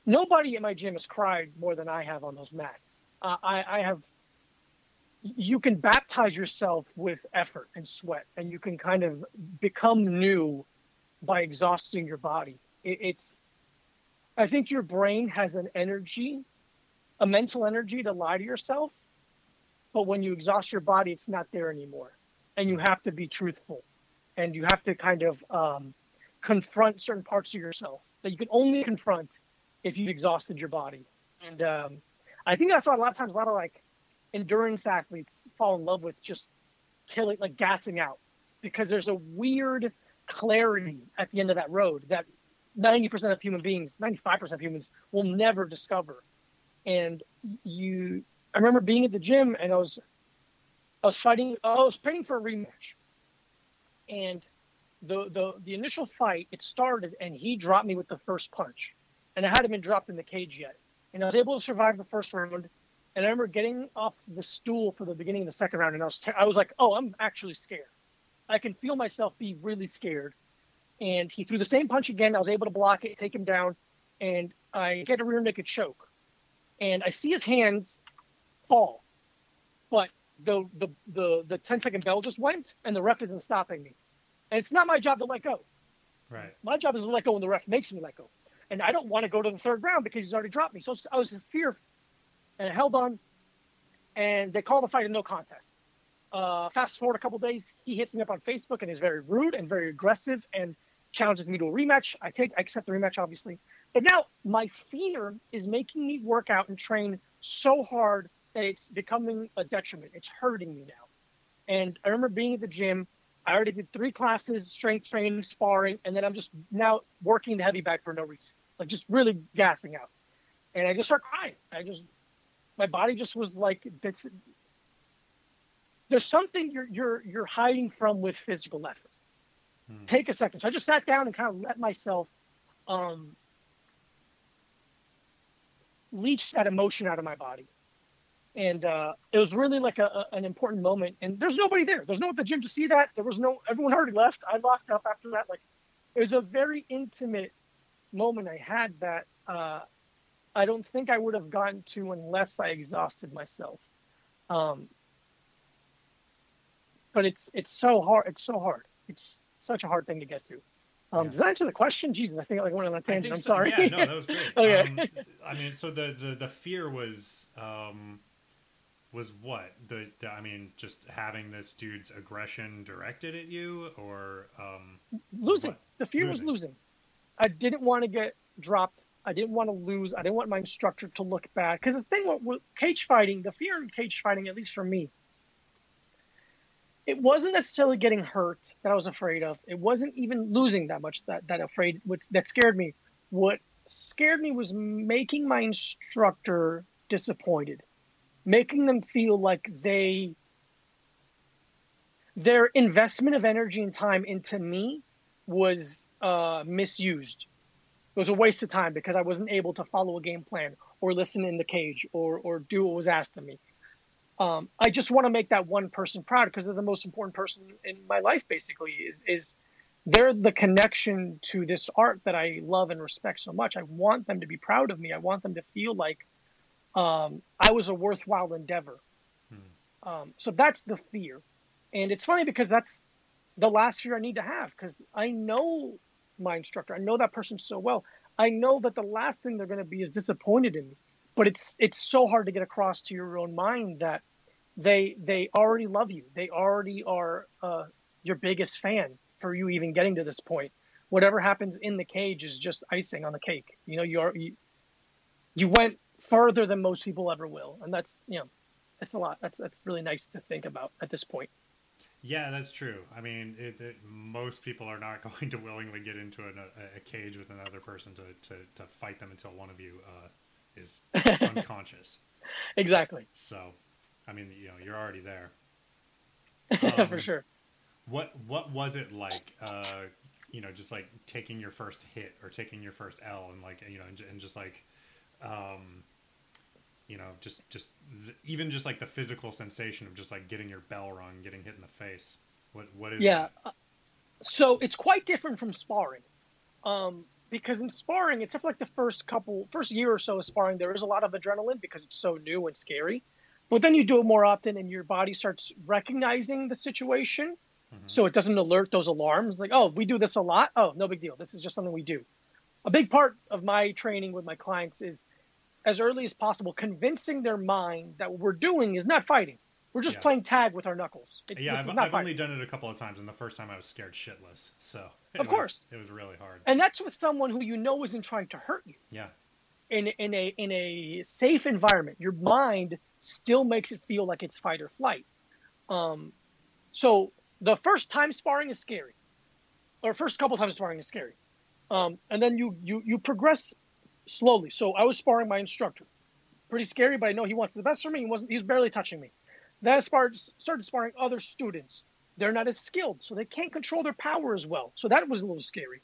nobody at my gym has cried more than I have on those mats. Uh, I I have. You can baptize yourself with effort and sweat, and you can kind of become new by exhausting your body. It, it's. I think your brain has an energy, a mental energy to lie to yourself, but when you exhaust your body, it's not there anymore and you have to be truthful and you have to kind of um, confront certain parts of yourself that you can only confront if you've exhausted your body and um, i think that's why a lot of times a lot of like endurance athletes fall in love with just killing like gassing out because there's a weird clarity at the end of that road that 90% of human beings 95% of humans will never discover and you i remember being at the gym and i was I was fighting. I was training for a rematch, and the the the initial fight it started, and he dropped me with the first punch, and I hadn't been dropped in the cage yet, and I was able to survive the first round. And I remember getting off the stool for the beginning of the second round, and I was I was like, oh, I'm actually scared. I can feel myself be really scared. And he threw the same punch again. I was able to block it, take him down, and I get a rear naked choke, and I see his hands fall, but the the the the 10 second bell just went and the ref isn't stopping me. And it's not my job to let go. Right. My job is to let go when the ref makes me let go. And I don't want to go to the third round because he's already dropped me. So I was in fear and I held on and they call the fight a no contest. Uh, fast forward a couple days, he hits me up on Facebook and is very rude and very aggressive and challenges me to a rematch. I take, I accept the rematch, obviously. But now my fear is making me work out and train so hard that it's becoming a detriment. It's hurting me now. And I remember being at the gym. I already did three classes, strength training, sparring, and then I'm just now working the heavy bag for no reason, like just really gassing out. And I just start crying. I just, my body just was like, it's, there's something you're you're you're hiding from with physical effort. Hmm. Take a second. So I just sat down and kind of let myself um, leach that emotion out of my body and uh, it was really like a, a, an important moment. And there's nobody there. There's no one at the gym to see that. There was no everyone already left. I locked up after that. Like it was a very intimate moment I had that uh, I don't think I would have gotten to unless I exhausted myself. Um, but it's it's so hard. It's so hard. It's such a hard thing to get to. Um, yeah. Does that answer the question? Jesus, I think I like went on a tangent. I'm so. sorry. Yeah, no, that was great. okay. Um, I mean, so the, the, the fear was um, was what the, the, I mean, just having this dude's aggression directed at you, or um, losing. What? The fear losing. was losing. I didn't want to get dropped. I didn't want to lose. I didn't want my instructor to look bad. Because the thing with, with cage fighting, the fear in cage fighting, at least for me, it wasn't necessarily getting hurt that I was afraid of. It wasn't even losing that much that that afraid which that scared me. What scared me was making my instructor disappointed making them feel like they their investment of energy and time into me was uh, misused. It was a waste of time because I wasn't able to follow a game plan or listen in the cage or or do what was asked of me. Um, I just want to make that one person proud because they're the most important person in my life. Basically, is is they're the connection to this art that I love and respect so much. I want them to be proud of me. I want them to feel like um, I was a worthwhile endeavor. Hmm. Um, so that's the fear. And it's funny because that's the last fear I need to have because I know my instructor. I know that person so well. I know that the last thing they're going to be is disappointed in me. But it's it's so hard to get across to your own mind that they they already love you. They already are uh, your biggest fan for you even getting to this point. Whatever happens in the cage is just icing on the cake. You know, you are you, you went further than most people ever will, and that's you know, that's a lot. That's that's really nice to think about at this point. Yeah, that's true. I mean, it, it, most people are not going to willingly get into a, a, cage with another person to, to, to, fight them until one of you uh, is unconscious. Exactly. So, I mean, you know, you're already there. Um, For sure. What What was it like? Uh, you know, just like taking your first hit or taking your first L, and like you know, and, and just like um, you know, just just even just like the physical sensation of just like getting your bell rung, getting hit in the face. What what is yeah? Uh, so it's quite different from sparring, um, because in sparring, except for like the first couple, first year or so of sparring, there is a lot of adrenaline because it's so new and scary. But then you do it more often, and your body starts recognizing the situation, mm-hmm. so it doesn't alert those alarms. Like, oh, we do this a lot. Oh, no big deal. This is just something we do. A big part of my training with my clients is as early as possible, convincing their mind that what we're doing is not fighting. We're just yeah. playing tag with our knuckles. It's, yeah, I've, I've only done it a couple of times, and the first time I was scared shitless. So of was, course, it was really hard. And that's with someone who you know isn't trying to hurt you. Yeah. In in a in a safe environment, your mind still makes it feel like it's fight or flight. Um, so the first time sparring is scary, or first couple times sparring is scary, um, and then you you you progress slowly. So I was sparring my instructor. Pretty scary, but I know he wants the best for me. He wasn't. He's barely touching me. Then I started, started sparring other students. They're not as skilled, so they can't control their power as well. So that was a little scary.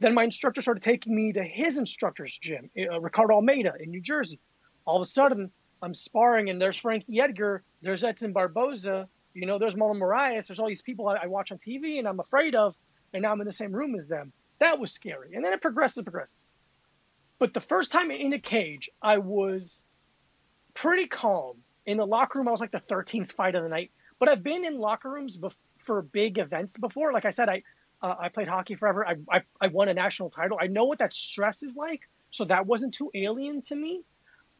Then my instructor started taking me to his instructor's gym, uh, Ricardo Almeida in New Jersey. All of a sudden, I'm sparring, and there's Frankie Edgar, there's Edson Barboza, you know, there's Marlon Moraes, there's all these people I, I watch on TV and I'm afraid of, and now I'm in the same room as them. That was scary. And then it progresses, progresses. But the first time in a cage, I was pretty calm. In the locker room, I was like the 13th fight of the night. But I've been in locker rooms bef- for big events before. Like I said, I uh, I played hockey forever. I, I, I won a national title. I know what that stress is like. So that wasn't too alien to me.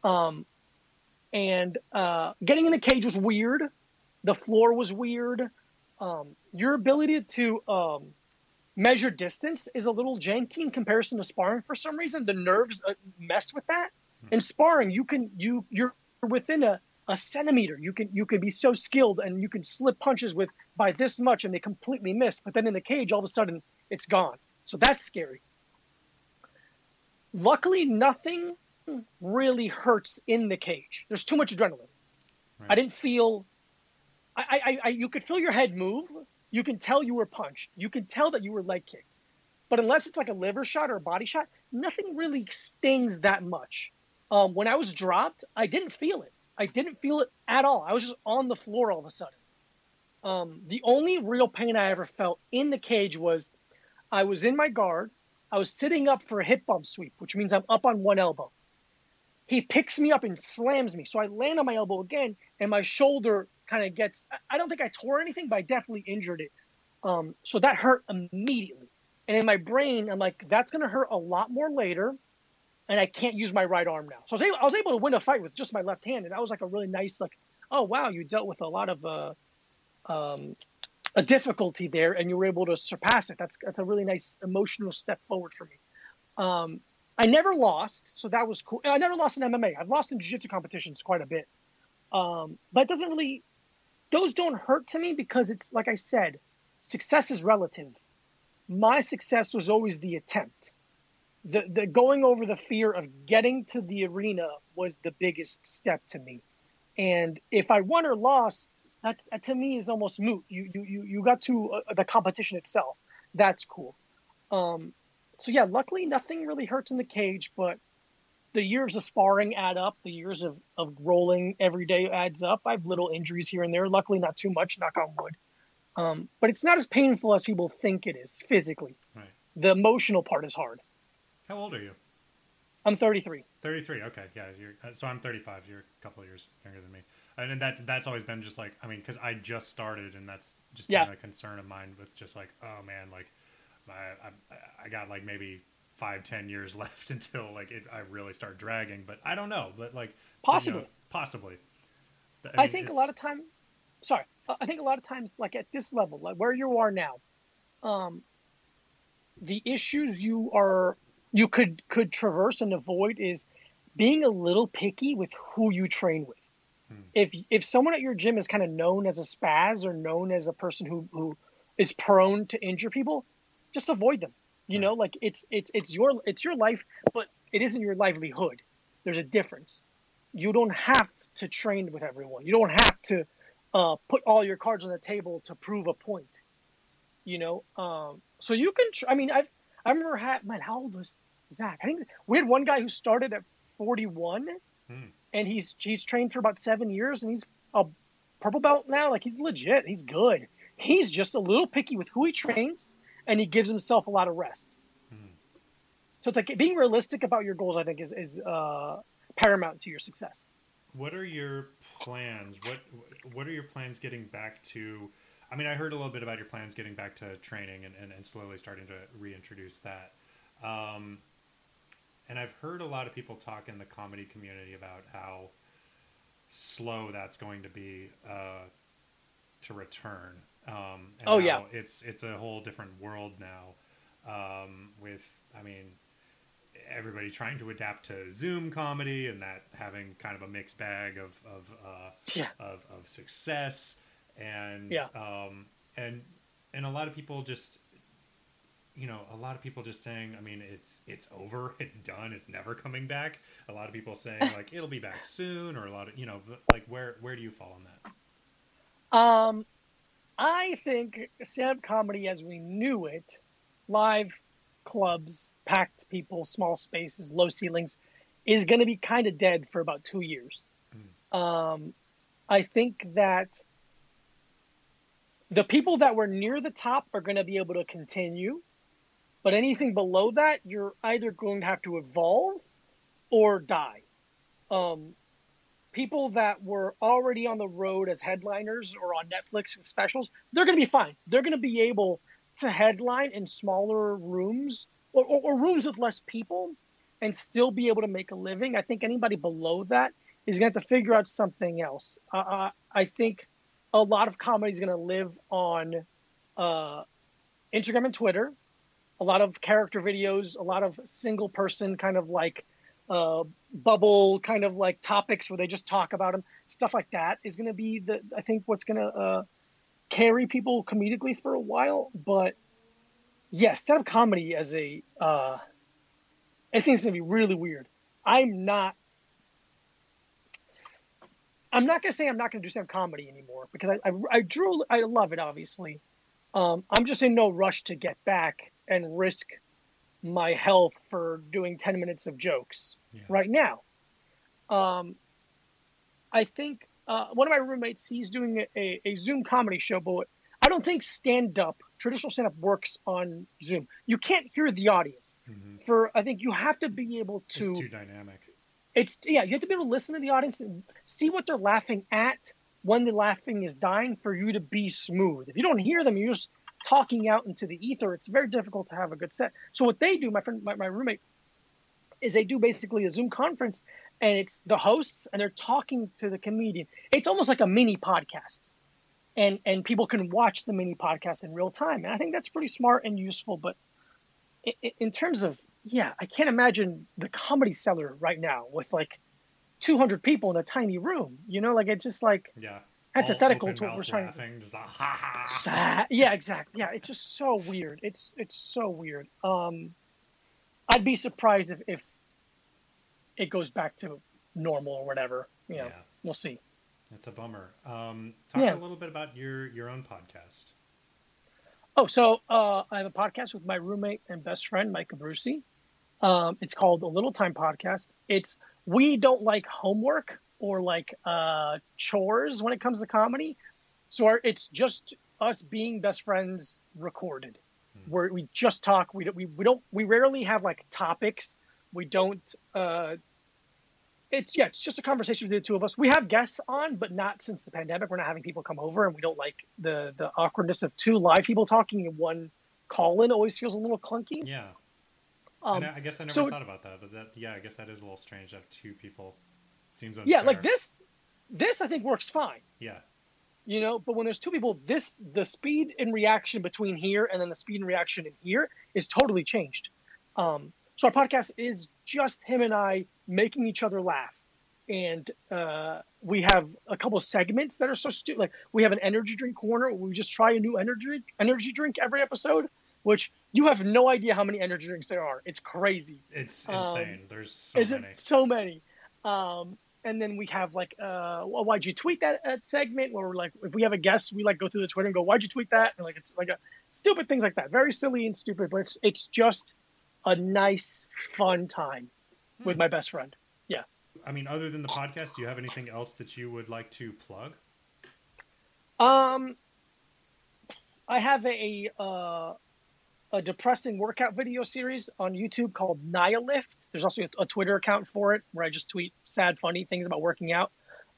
Um, and uh, getting in the cage was weird. The floor was weird. Um, your ability to um, measured distance is a little janky in comparison to sparring for some reason. The nerves uh, mess with that. In sparring, you can you you're within a, a centimeter. You can you can be so skilled and you can slip punches with by this much and they completely miss. But then in the cage, all of a sudden it's gone. So that's scary. Luckily, nothing really hurts in the cage. There's too much adrenaline. Right. I didn't feel. I, I, I, you could feel your head move. You can tell you were punched. You can tell that you were leg kicked. But unless it's like a liver shot or a body shot, nothing really stings that much. Um, when I was dropped, I didn't feel it. I didn't feel it at all. I was just on the floor all of a sudden. Um, the only real pain I ever felt in the cage was I was in my guard. I was sitting up for a hip bump sweep, which means I'm up on one elbow. He picks me up and slams me. So I land on my elbow again, and my shoulder kind of gets. I don't think I tore anything, but I definitely injured it. Um, so that hurt immediately. And in my brain, I'm like, that's going to hurt a lot more later. And I can't use my right arm now. So I was, able, I was able to win a fight with just my left hand. And that was like a really nice, like, oh, wow, you dealt with a lot of uh, um, a difficulty there and you were able to surpass it. That's, that's a really nice emotional step forward for me. Um, I never lost, so that was cool. I never lost in MMA. I've lost in jiu-jitsu competitions quite a bit. Um, but it doesn't really, those don't hurt to me because it's, like I said, success is relative. My success was always the attempt. The, the going over the fear of getting to the arena was the biggest step to me. And if I won or lost, that to me is almost moot. You you you, you got to uh, the competition itself. That's cool. Um, so yeah, luckily nothing really hurts in the cage, but the years of sparring add up. The years of, of rolling every day adds up. I have little injuries here and there. Luckily, not too much. Knock on wood. Um, but it's not as painful as people think it is physically. Right. The emotional part is hard. How old are you? I'm 33. 33. Okay, yeah. You're, uh, so I'm 35. You're a couple of years younger than me, and that's that's always been just like I mean, because I just started, and that's just Yeah. been a concern of mine with just like, oh man, like I I, I got like maybe five ten years left until like it, I really start dragging, but I don't know, but like you know, Possibly. possibly. I, mean, think a lot of time. Sorry, I- I think a lot of times, like at this level, like where you are now, um, the issues you are you could could traverse and avoid is being a little picky with who you train with. Hmm. If if someone at your gym is kind of known as a spaz or known as a person who who is prone to injure people, just avoid them. You know, like it's it's it's your it's your life, but it isn't your livelihood. There's a difference. You don't have to train with everyone. You don't have to uh, put all your cards on the table to prove a point. You know, um, so you can. Tr- I mean, I I remember had man, how old was Zach? I think we had one guy who started at 41, Hmm. and he's he's trained for about seven years, and he's a purple belt now. Like he's legit. He's good. He's just a little picky with who he trains, and he gives himself a lot of rest. Hmm. So it's like being realistic about your goals. I think is is uh, paramount to your success. What are your plans? What What are your plans getting back to? I mean, I heard a little bit about your plans getting back to training and, and, and slowly starting to reintroduce that. Um, and I've heard a lot of people talk in the comedy community about how slow that's going to be uh, to return. Um, and Oh, yeah. it's it's a whole different world now. Um, with I mean, everybody trying to adapt to Zoom comedy and that having kind of a mixed bag of of uh, Yeah. of, of success and Yeah. um, and and a lot of people just you know a lot of people just saying I mean it's it's over it's done it's never coming back a lot of people saying like it'll be back soon or a lot of you know like where where do you fall on that Um, I think stand-up comedy as we knew it, live clubs, packed people, small spaces, low ceilings, is going to be kind of dead for about two years. Um, I think that the people that were near the top are going to be able to continue, but anything below that, you're either going to have to evolve or die. Um, people that were already on the road as headliners or on Netflix and specials, they're going to be fine. They're going to be able to headline in smaller rooms or, or, or rooms with less people and still be able to make a living. I think anybody below that is going to have to figure out something else. Uh, I think a lot of comedy is going to live on uh, Instagram and Twitter a lot of character videos, a lot of single person kind of like uh, bubble kind of like topics where they just talk about them. Stuff like that is going to be the I think what's going to uh, carry people comedically for a while. But yeah, stand-up comedy as a uh, I think it's going to be really weird. I'm not. I'm not gonna say I'm not gonna do stand comedy anymore because I, I, I drew I love it obviously. Um, I'm just in no rush to get back and risk my health for doing 10 minutes of jokes Yeah. right now. Um, I think uh, one of my roommates, he's doing a, a Zoom comedy show, but I don't think stand up, traditional stand up works on Zoom. You can't hear the audience. Mhm. For I think you have to be able to It's too dynamic. it's yeah, you have to be able to listen to the audience and see what they're laughing at when the laughing is dying for you to be smooth. If you don't hear them, you're just talking out into the ether. It's very difficult to have a good set. So what they do, my friend, my, my roommate, is they do basically a Zoom conference, and it's the hosts and they're talking to the comedian. It's almost like a mini podcast, and and people can watch the mini podcast in real time. And I think that's pretty smart and useful. But i- i- in terms of yeah, I can't imagine the comedy cellar right now with like 200 people in a tiny room. You know, like it's just like Yeah. Antithetical to what we're trying to. just a ha ha. Ah, yeah, exactly. Yeah, it's just so weird. It's it's so weird. Um, I'd be surprised if if it goes back to normal or whatever. You know, Yeah. we'll see. It's a bummer. Um, talk Yeah. a little bit about your your own podcast. Oh, so uh, I have a podcast with my roommate and best friend, Micah Brucey. Um, it's called the Little Time Podcast. It's we don't like homework or like uh, chores when it comes to comedy, so our, it's just us being best friends recorded, Hmm. where we just talk. We don't, we, we don't we rarely have like topics. We don't. Uh, it's yeah, it's just a conversation between the two of us. We have guests on, but not since the pandemic. We're not having people come over, and we don't like the the awkwardness of two live people talking and one call in. Always feels a little clunky. Yeah. Um, and I, I guess I never so- thought about that, but that yeah, I guess that is a little strange to have two people. Seems unfair. yeah, like this. This I think works fine. Yeah. you know but when there's two people this the speed and reaction between here and then the speed and reaction in here is totally changed um, so our podcast is just him and i making each other laugh and uh, we have a couple segments that are so stupid like we have an energy drink corner where we just try a new energy energy drink every episode which you have no idea how many energy drinks there are it's crazy It's Um, insane. There's so is many. it so many? Um, and then we have like, uh, well, why'd you tweet that uh, segment? Where we're like, if we have a guest, we like go through the Twitter and go, why'd you tweet that? And like, it's like a stupid things like that, very silly and stupid, but it's it's just a nice, fun time with Hmm. my best friend. Yeah i mean, other than the podcast, do you have anything else that you would like to plug? Um, I have a uh, a depressing workout video series on YouTube called Nihilift. There's also a, a Twitter account for it where I just tweet sad, funny things about working out.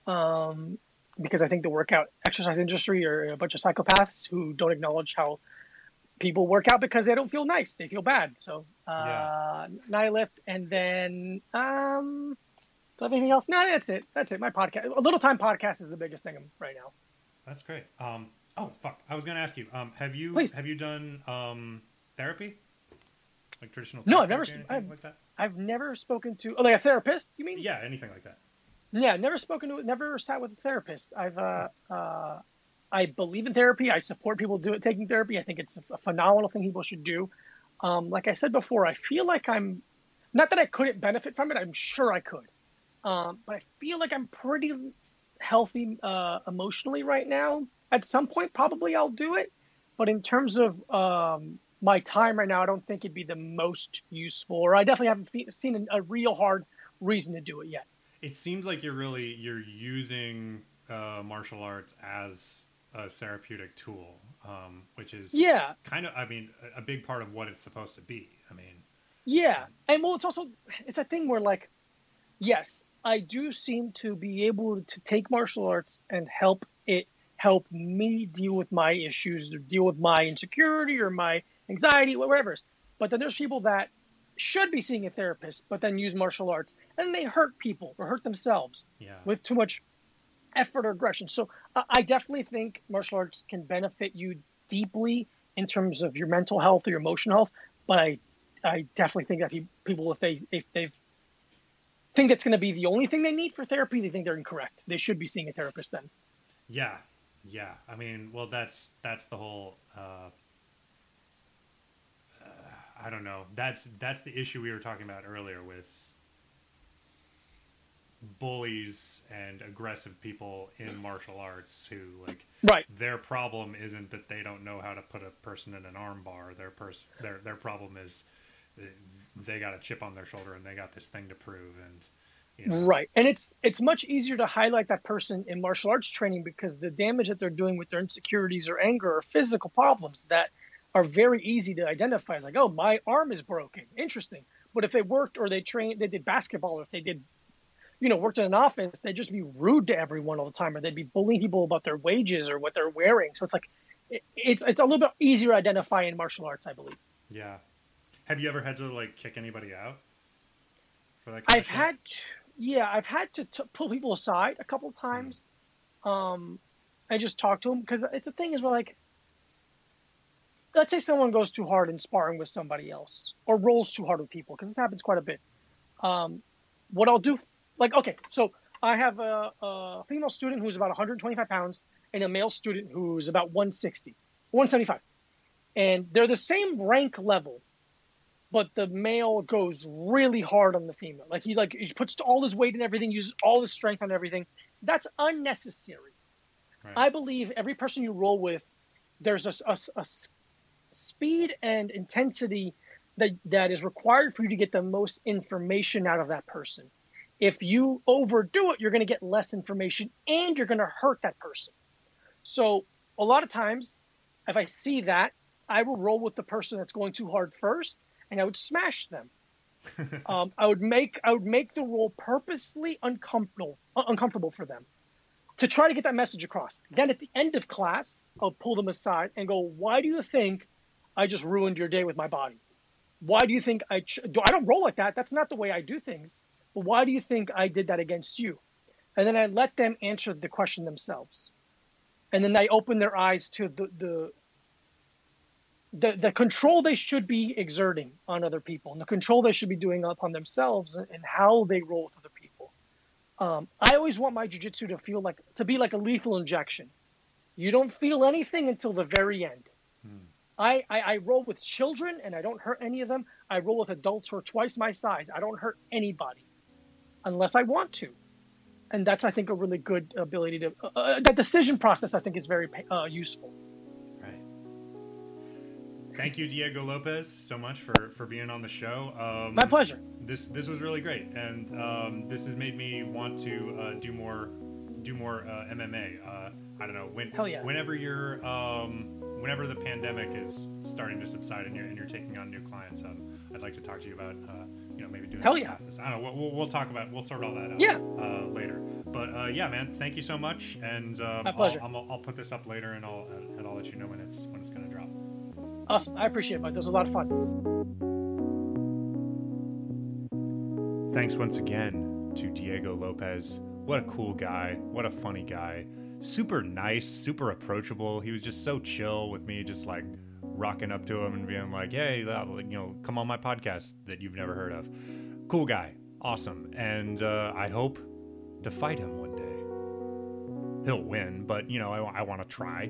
Um, because I think the workout exercise industry are a bunch of psychopaths who don't acknowledge how people work out because they don't feel nice; they feel bad. So, uh, Nihilift, and then um, do I have anything else? No, that's it. That's it. My podcast, a little time podcast, is the biggest thing right now. That's great. Um, oh fuck, I was gonna ask you. Um, have you Please. have you done um therapy, like traditional? No, I've never therapy or s- anything I've- like that. I've never spoken to oh, like a therapist. You mean? Yeah, anything like that. Yeah, never spoken to, never sat with a therapist. I've, uh, uh, I believe in therapy. I support people do it, taking therapy. I think it's a phenomenal thing people should do. Um, like I said before, I feel like I'm, not that I couldn't benefit from it. I'm sure I could, um, but I feel like I'm pretty healthy uh, emotionally right now. At some point, probably I'll do it, but in terms of um, my time right now, I don't think it'd be the most useful, or I definitely haven't fe- seen a, a real hard reason to do it yet. It seems like you're really you're using uh, martial arts as a therapeutic tool, um, which is Yeah, kind of I mean a, a big part of what it's supposed to be. I mean, Yeah, and well, it's also it's a thing where like, yes, I do seem to be able to take martial arts and help it help me deal with my issues, or deal with my insecurity or my anxiety, whatever. But then there's people that should be seeing a therapist, but then use martial arts and they hurt people or hurt themselves yeah, with too much effort or aggression. So uh, I definitely think martial arts can benefit you deeply in terms of your mental health or your emotional health. but I I definitely think that he, people if they if they think that's going to be the only thing they need for therapy, they think they're incorrect. They should be seeing a therapist then. Yeah, yeah. I mean, well, that's that's the whole. Uh, uh, I don't know. That's that's the issue we were talking about earlier with bullies and aggressive people in martial arts who like right their problem isn't that they don't know how to put a person in an armbar their person their their problem is they got a chip on their shoulder and they got this thing to prove and you know. right and it's it's much easier to highlight that person in martial arts training because the damage that they're doing with their insecurities or anger or physical problems that are very easy to identify like oh my arm is broken. Interesting. But if they worked or they trained they did basketball or if they did you know worked in an office they'd just be rude to everyone all the time or they'd be bullying people about their wages or what they're wearing. So it's like it, it's it's a little bit easier to identify in martial arts i believe. Yeah. Have you ever had to like kick anybody out for that? I've had, yeah, I've had to t- pull people aside a couple times, mm. um, and just talk to them because it's the thing is we're like, let's say someone goes too hard in sparring with somebody else or rolls too hard with people because this happens quite a bit. Um, what I'll do, like, okay, so I have a, a female student who's about 125 pounds and a male student who's about 160, 175, and they're the same rank level but the male goes really hard on the female. Like he like he puts all his weight and everything, uses all his strength on everything. That's unnecessary. Right. I believe every person you roll with, there's a, a, a speed and intensity that that is required for you to get the most information out of that person. If you overdo it, you're going to get less information and you're going to hurt that person. So a lot of times, if I see that, I will roll with the person that's going too hard first and I would smash them. um, I would make I would make the role purposely uncomfortable uh, uncomfortable for them to try to get that message across. Then at the end of class, I'll pull them aside and go, "Why do you think I just ruined your day with my body? Why do you think I ch- do? I don't roll like that. That's not the way I do things. But why do you think I did that against you?" And then I let them answer the question themselves, and then I open their eyes to the the the, the control they should be exerting on other people and the control they should be doing upon themselves and, and how they roll with other people. Um, I always want my jujitsu to feel like to be like a lethal injection. You don't feel anything until the very end. I, I, I roll with children and I don't hurt any of them. I roll with adults who are twice my size. I don't hurt anybody unless I want to. And that's, I think, a really good ability to. Uh, uh that decision process, I think, is very uh, useful. Right. Thank you, Diego Lopez, so much for for being on the show. Um, My pleasure. This this was really great, and um, this has made me want to uh, do more do more uh, MMA. Uh, I don't know when. Hell yeah. Whenever you're um, whenever the pandemic is starting to subside and you're and you're taking on new clients, um, I'd like to talk to you about uh, you know maybe doing Hell some yeah. classes. I don't know. We'll, we'll talk about we'll sort all that out. Yeah. Uh, later. But uh, yeah, man, thank you so much, and um, My pleasure. I'll, I'll, I'll, put this up later, and I'll and I'll let you know when it's when it's gonna drop. Awesome. I appreciate it, bud. This was a lot of fun. Thanks once again to Diego Lopez. What a cool guy. What a funny guy. Super nice, super approachable. He was just so chill with me, just like rocking up to him and being like, hey, you know, come on my podcast that you've never heard of. Cool guy. Awesome. And uh, I hope to fight him one day. He'll win, but, you know, I, I want to try.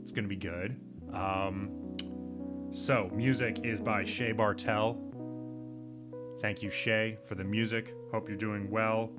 It's to be good. Um, so, music is by Shay Bartel. Thank you, Shay, for the music. Hope you're doing well.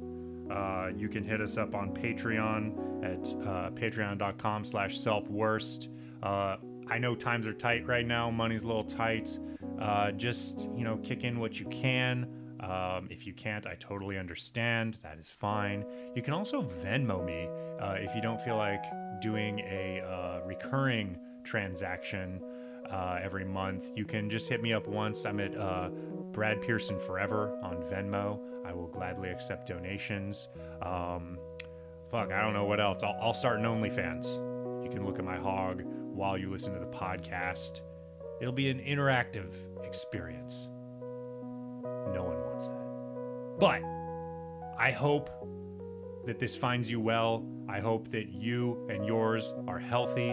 Uh, you can hit us up on Patreon at uh, patreon.com slash selfworst. Uh, I know times are tight right now. Money's a little tight. Uh, just, you know, kick in what you can. Um, if you can't, I totally understand. That is fine. You can also Venmo me uh, if you don't feel like doing a uh, recurring transaction uh, every month. You can just hit me up once. I'm at Brad Pearson Forever on Venmo. I will gladly accept donations. Um, fuck, I don't know what else. I'll, I'll start an OnlyFans. You can look at my hog while you listen to the podcast. It'll be an interactive experience. No one wants that. But I hope that this finds you well. I hope that you and yours are healthy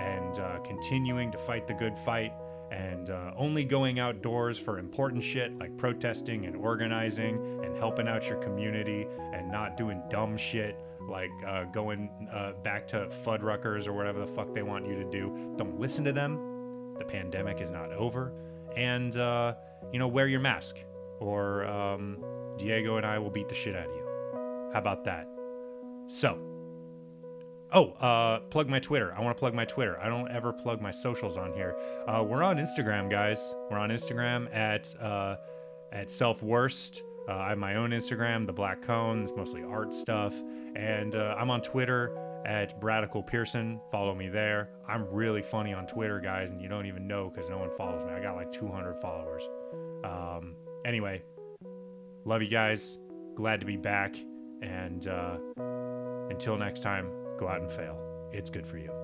and uh, continuing to fight the good fight. And uh, only going outdoors for important shit like protesting and organizing and helping out your community and not doing dumb shit like uh, going uh, back to Fuddruckers or whatever the fuck they want you to do. Don't listen to them. The pandemic is not over. And, uh, you know, wear your mask or um, Diego and I will beat the shit out of you. How about that? So, Oh, uh, plug my Twitter. I want to plug my Twitter. I don't ever plug my socials on here. Uh, we're on Instagram, guys. We're on Instagram at uh, at Self Worst. Uh, I have my own Instagram, the Black Cone. It's mostly art stuff, and uh, I'm on Twitter at Bradical Pearson. Follow me there. I'm really funny on Twitter, guys, and you don't even know because no one follows me. I got like 200 followers. Um, anyway, love you guys. Glad to be back, and uh, until next time go out and fail. It's good for you.